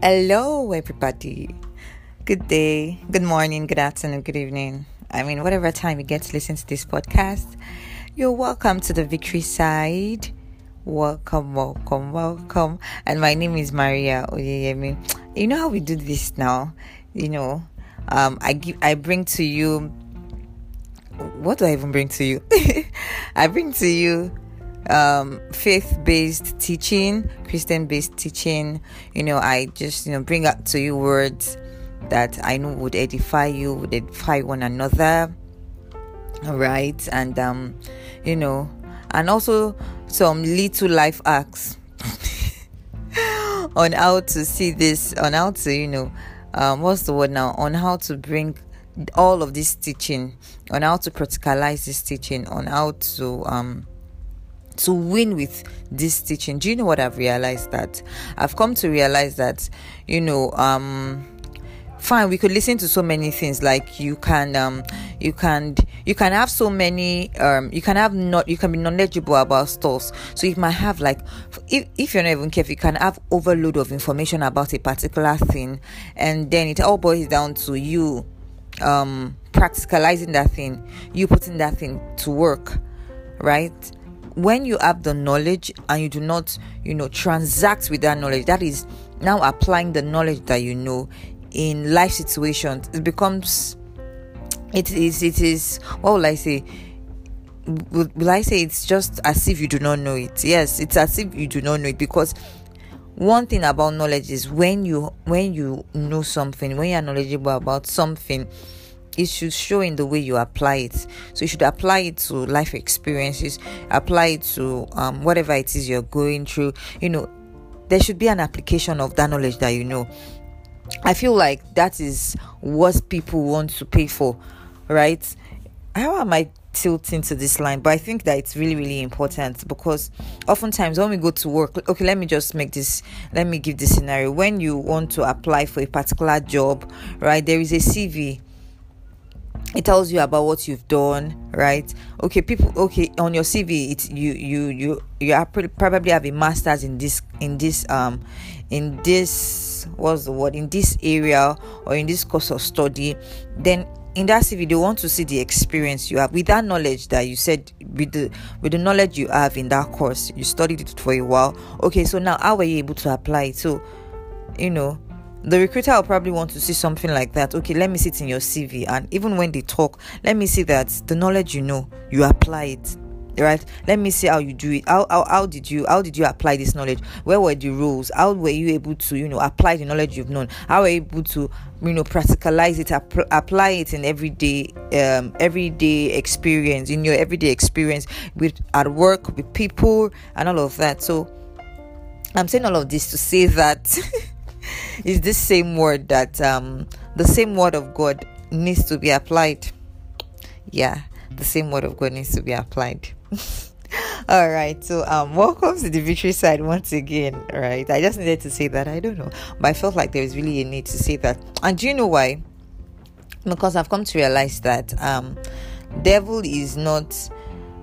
Hello, everybody. Good day, good morning, good afternoon, good evening. I mean, whatever time you get to listen to this podcast, you're welcome to the victory side. Welcome, welcome, welcome. And my name is Maria Oyeyemi. You know how we do this now? You know, um, I give, I bring to you. What do I even bring to you? I bring to you um, faith based teaching, Christian based teaching. You know, I just, you know, bring up to you words that I know would edify you, would edify one another. All right. And, um, you know, and also some little life hacks on how to see this, on how to, you know, um, what's the word now? On how to bring all of this teaching, on how to practicalize this teaching, on how to, um, to win with this teaching. Do you know what i've realized that? I've come to realize that you know um fine we could listen to so many things like you can um you can you can have so many um you can have not you can be knowledgeable about stuff. So you might have like if, if you're not even careful you can have overload of information about a particular thing and then it all boils down to you um practicalizing that thing you putting that thing to work right when you have the knowledge and you do not you know transact with that knowledge that is now applying the knowledge that you know in life situations it becomes it is it is what will i say? Will, will i say it's just as if you do not know it? Yes it's as if you do not know it because one thing about knowledge is when you when you know something when you're knowledgeable about something it should show in the way you apply it. So you should apply it to life experiences, apply it to um, whatever it is you're going through. You know, there should be an application of that knowledge that you know. I feel like that is what people want to pay for, right? How am I tilting to this line? But I think that it's really, really important because oftentimes when we go to work, okay, let me just make this, let me give this scenario. When you want to apply for a particular job, right, there is a CV it tells you about what you've done right? Okay people okay on your cv it's you you you you are probably have a master's in this in this um in this what's the word in this area or in this course of study. Then in that cv they want to see the experience you have. With that knowledge that you said with the with the knowledge you have in that course you studied it for a while. Okay so now how were you able to apply it? So you know the recruiter will probably want to see something like that. Okay, let me see it in your CV. And even when they talk, let me see that the knowledge you know, you apply it. Right? Let me see how you do it. How, how, how did you how did you apply this knowledge? Where were the rules? How were you able to, you know, apply the knowledge you've known? How were you able to, you know, practicalize it, ap- apply it in everyday um everyday experience, in your everyday experience with at work, with people and all of that. So I'm saying all of this to say that is this same word that um, the same word of God needs to be applied. Yeah, the same word of God needs to be applied. all right so um welcome to the victory side once again right? I just needed to say that i don't know. But i felt like there was really a need to say that. And do you know why? Because i've come to realize that um devil is not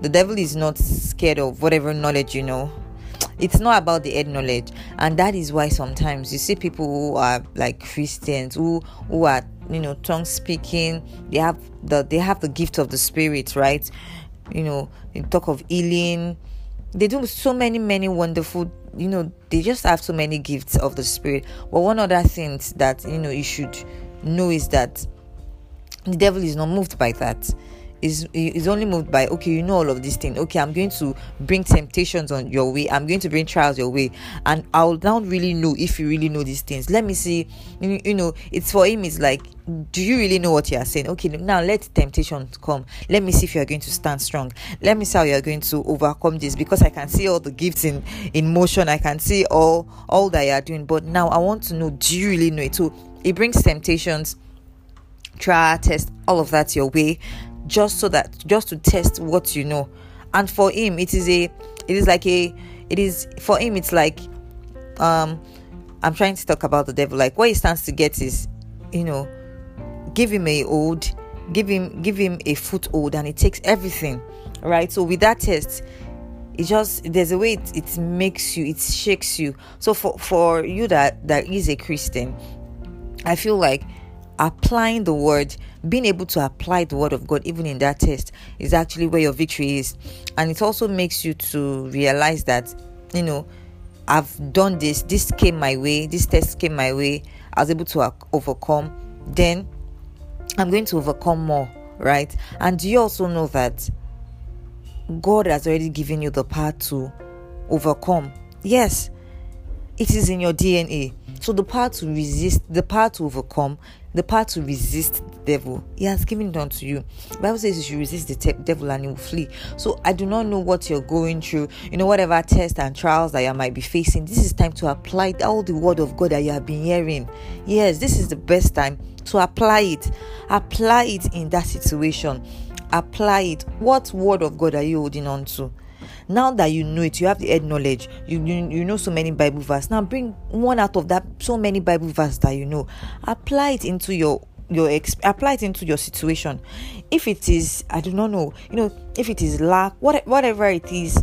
the devil is not scared of whatever knowledge you know it's not about the head knowledge. And that is why sometimes you see people who are like christians who who are you know tongue speaking. They have the they have the gift of the spirit right? You know you talk of healing. They do so many many wonderful you know they just have so many gifts of the spirit. But one other thing that you know you should know is that the devil is not moved by that is is only moved by okay you know all of these things. Okay i'm going to bring temptations on your way. I'm going to bring trials your way. And i'll now really know if you really know these things. Let me see. You, you know it's for him it's like do you really know what you are saying? Okay now let temptation come. Let me see if you are going to stand strong. Let me see how you are going to overcome this because i can see all the gifts in in motion. I can see all all that you are doing. But now i want to know do you really know it? So it brings temptations try test all of that your way just so that just to test what you know. And for him it is a it is like a it is for him it's like um i'm trying to talk about the devil. Like what he stands to get is you know give him a hold give him give him a foothold and it takes everything right? So with that test it just there's a way it, it makes you it shakes you. So for for you that that is a christian i feel like applying the word being able to apply the word of god even in that test is actually where your victory is and it also makes you to realize that you know i've done this this came my way this test came my way i was able to overcome then i'm going to overcome more right and you also know that God has already given you the power to overcome. Yes, it is in your DNA. So the power to resist, the power to overcome, the power to resist the devil, He has given it unto you. The Bible says you should resist the te- devil and he will flee. So I do not know what you're going through. You know, whatever tests and trials that you might be facing, this is time to apply all the word of God that you have been hearing. Yes, this is the best time to apply it. Apply it in that situation apply it. What word of God are you holding on to? Now that you know it, you have the head knowledge. You, you you know so many Bible verses. Now bring one out of that so many Bible verses that you know. Apply it into your your exp- apply it into your situation. If it is, I do not know. You know, if it is lack, what whatever it is,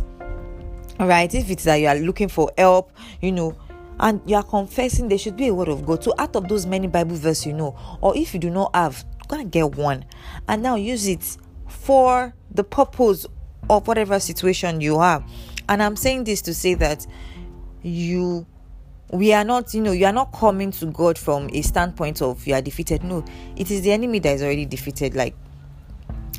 right? If it's that you are looking for help, you know, and you are confessing, there should be a word of God. So out of those many Bible verses you know, or if you do not have, go and get one, and now use it for the purpose of whatever situation you have. And I'm saying this to say that you we are not you know you are not coming to god from a standpoint of you are defeated. No it is the enemy that is already defeated. Like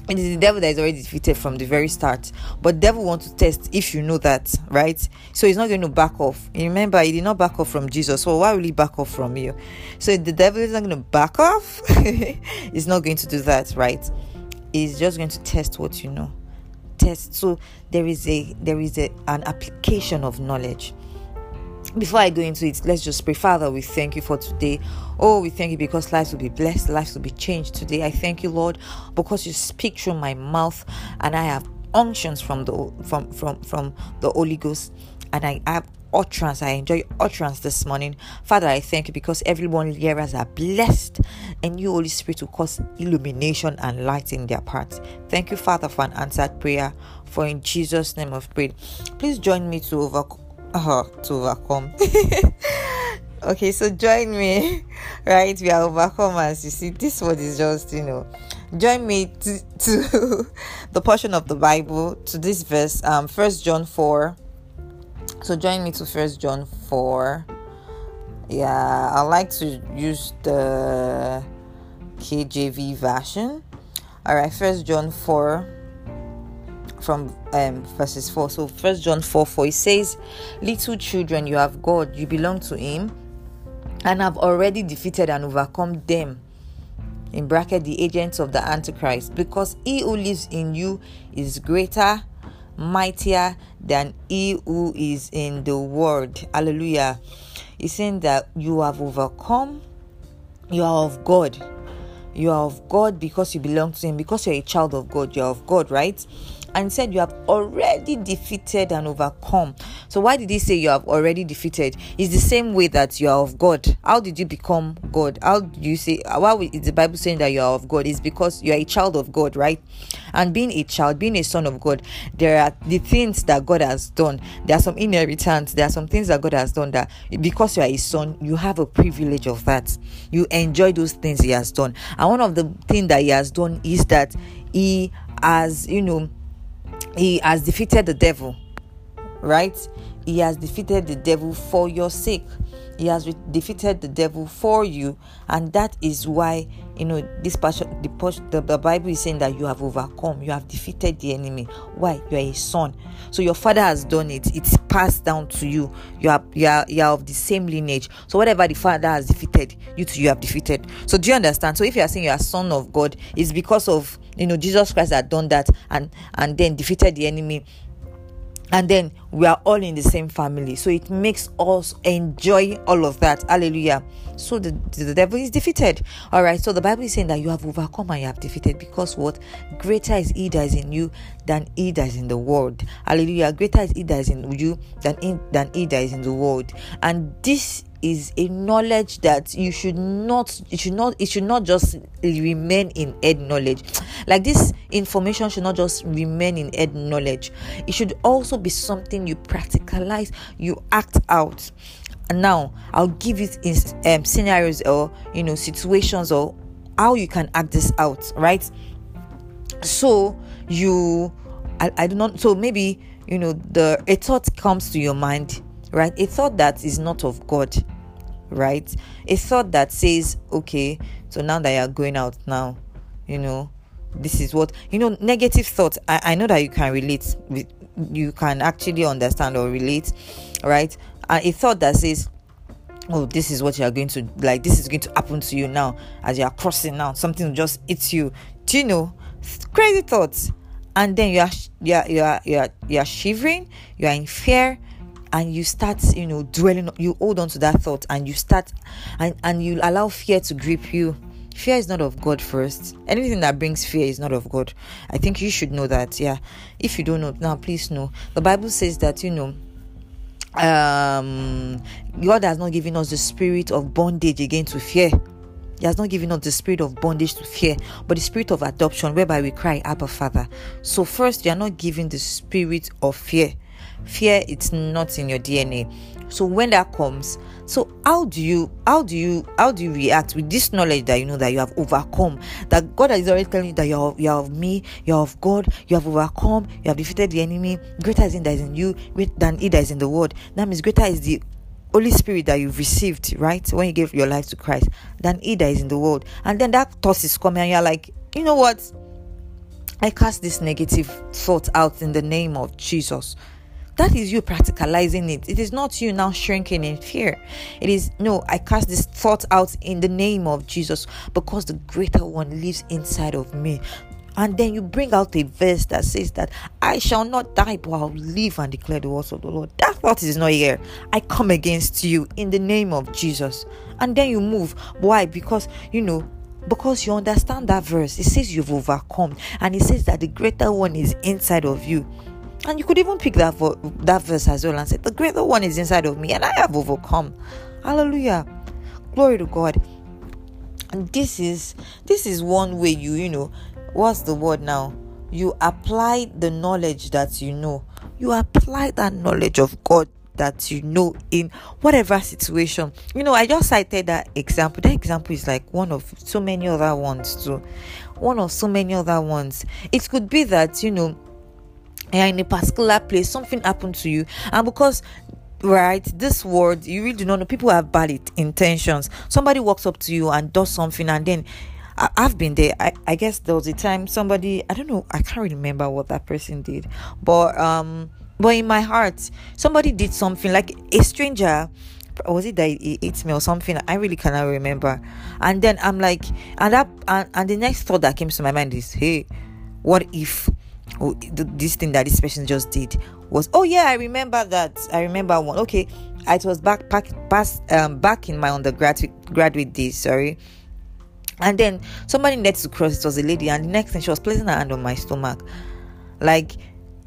it is the devil that is already defeated from the very start. But devil wants to test if you know that right? So he's not going to back off. Remember he did not back off from jesus. So why will he back off from you? So the devil is not going to back off. He's not going to do that right? He's just going to test what you know test so there is a there is a an application of knowledge before I go into it, let's just pray. Father, we thank you for today. Oh, we thank you because lives will be blessed, lives will be changed today. I thank you, Lord, because you speak through my mouth and I have unctions from the from from from the Holy Ghost and I have utterance. I enjoy utterance this morning. Father, I thank you because everyone hearers are blessed and you, Holy Spirit, will cause illumination and light in their paths. Thank you, Father, for an answered prayer. For in Jesus' name of prayer. Please join me to overcome. Uh, to overcome. okay, so join me. Right, we are overcomers. You see, this word is just, you know, join me to, to the portion of the Bible to this verse, um, First John four so join me to First John 4. Yeah, I like to use the KJV version. All right, First John 4 from um, verses 4. So First John 4 4 it says, Little children, you have God, you belong to Him, and have already defeated and overcome them. In bracket, the agents of the Antichrist, because he who lives in you is greater mightier than he who is in the world. Hallelujah. He's saying that you have overcome, you are of God. You are of God because you belong to Him, because you're a child of God, you're of God, right? And said you have already defeated and overcome. So why did he say you have already defeated? It's the same way that you are of God. How did you become God? How do you say why is the Bible saying that you are of God? Is because you are a child of God, right? And being a child, being a son of God, there are the things that God has done. There are some inheritance. There are some things that God has done that because you are a son, you have a privilege of that. You enjoy those things He has done. And one of the things that He has done is that He has, you know, he has defeated the devil, right? He has defeated the devil for your sake. He has defeated the devil for you, and that is why you know this passion. The, the, the Bible is saying that you have overcome, you have defeated the enemy. Why? You are a son, so your father has done it. It's passed down to you. You are you are, you are of the same lineage. So whatever the father has defeated, you too you have defeated. So do you understand? So if you are saying you are son of God, it's because of you know jesus christ had done that and and then defeated the enemy and then we are all in the same family. So it makes us enjoy all of that. Hallelujah. So the, the devil is defeated. All right so the bible is saying that you have overcome and you have defeated because what? Greater is he that is in you than he that is in the world. Hallelujah. Greater is he that is in you than in than he that is in the world. And this is a knowledge that you should not it should not it should not just remain in head knowledge. Like this information should not just remain in head knowledge. It should also be something you practicalize you act out. Now i'll give you um, scenarios or you know situations or how you can act this out right? So you I, I do not so maybe you know the a thought comes to your mind right? A thought that is not of god right? A thought that says okay so now that you're going out now you know this is what you know negative thoughts i, I know that you can relate with you can actually understand or relate right? And a thought that says oh this is what you are going to like this is going to happen to you now as you are crossing now something just hits you. Do you know? Crazy thoughts. And then you are you are you are you are, you are shivering you are in fear and you start you know dwelling you hold on to that thought and you start and and you allow fear to grip you. Fear is not of god first. Anything that brings fear is not of god. I think you should know that yeah. If you don't know now please know. The bible says that you know um god has not given us the spirit of bondage again to fear. He has not given us the spirit of bondage to fear, but the spirit of adoption, whereby we cry, Abba, Father. So, first, you are not given the spirit of fear. Fear, it's not in your DNA. So, when that comes, so how do you how do you how do you react with this knowledge that you know that you have overcome that god is already telling you that you're you're of me you're of god you have overcome you have defeated the enemy greater is in that is in you than he that is in the world that means greater is the Holy Spirit that you've received, right? When you gave your life to Christ, than he that is in the world. And then that thought is coming, and you're like, you know what? I cast this negative thought out in the name of Jesus. That is you practicalizing it. It is not you now shrinking in fear. It is no, I cast this thought out in the name of Jesus because the greater one lives inside of me and then you bring out a verse that says that I shall not die, but I'll live and declare the words of the Lord. That thought is not here. I come against you in the name of Jesus. And then you move. Why? Because you know because you understand that verse. It says you've overcome, and it says that the greater one is inside of you. And you could even pick that vo- that verse as well and say, "The greater one is inside of me, and I have overcome." Hallelujah, glory to God. And this is this is one way you you know what's the word now? You apply the knowledge that you know. You apply that knowledge of God that you know in whatever situation. You know, I just cited that example. That example is like one of so many other ones too. One of so many other ones. It could be that, you know, you're in a particular place, something happened to you, and because right this word you really do not know. People have bad intentions. Somebody walks up to you and does something and then I, have been there. I, I guess there was a time somebody I don't know I can't remember what that person did, but um, but in my heart somebody did something like a stranger was it that he ate me or something? I really cannot remember. And then i'm like and that and, and the next thought that came to my mind is hey what if oh, this thing that this person just did was oh yeah i remember that i remember one okay it was back back past um back in my undergraduate graduate days sorry and then somebody next to cross, it was a lady, and the next thing she was placing her hand on my stomach, like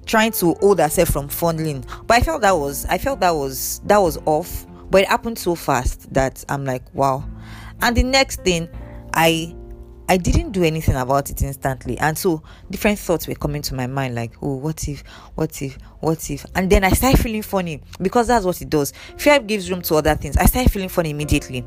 trying to hold herself from fondling. But I felt that was I felt that was that was off. But it happened so fast that I'm like, wow. And the next thing, I I didn't do anything about it instantly. And so different thoughts were coming to my mind like, oh, what if, what if, what if? And then I started feeling funny because that's what it does. Fear gives room to other things. I started feeling funny immediately.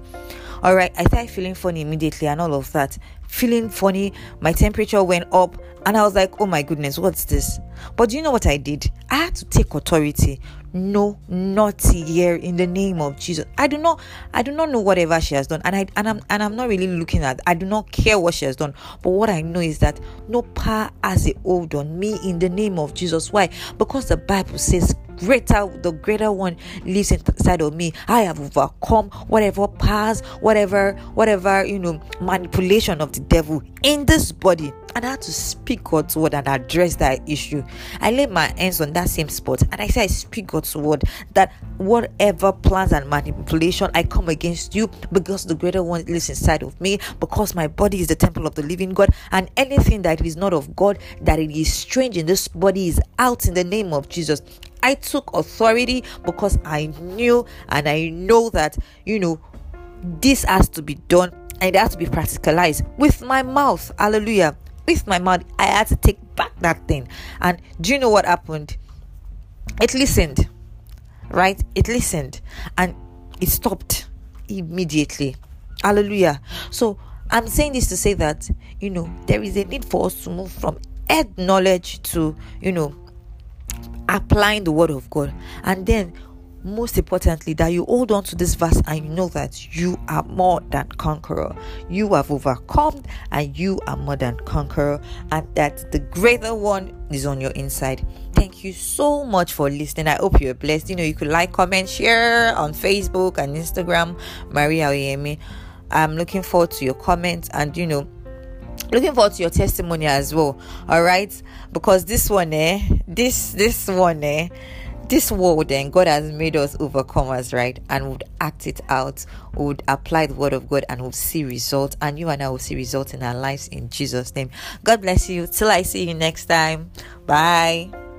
All right, I started feeling funny immediately and all of that. Feeling funny, my temperature went up, and I was like, oh my goodness, what's this? But do you know what I did? I had to take authority. No, not here in the name of Jesus. I do not I do not know whatever she has done. And I and I'm and I'm not really looking at I do not care what she has done. But what I know is that no power has a hold on me in the name of Jesus. Why? Because the Bible says greater the greater one lives inside of me i have overcome whatever past whatever whatever you know manipulation of the devil in this body and I had to speak God's word and address that issue. I laid my hands on that same spot and I said, I speak God's word that whatever plans and manipulation I come against you because the greater one lives inside of me, because my body is the temple of the living God, and anything that is not of God, that it is strange in this body is out in the name of Jesus. I took authority because I knew and I know that, you know, this has to be done and it has to be practicalized with my mouth. Hallelujah. With my mouth, I had to take back that thing. And do you know what happened? It listened, right? It listened and it stopped immediately. Hallelujah. So I'm saying this to say that, you know, there is a need for us to move from head knowledge to, you know, applying the word of God. And then most importantly that you hold on to this verse and you know that you are more than conqueror. You have overcome and you are more than conqueror and that the greater one is on your inside. Thank you so much for listening. I hope you're blessed. You know you could like comment share on facebook and instagram maria oyemi. I'm looking forward to your comments and you know looking forward to your testimony as well all right? Because this one eh this this one eh this world then god has made us overcomers right? And would act it out would apply the word of god and would see results and you and i will see results in our lives in jesus name. God bless you. Till i see you next time. Bye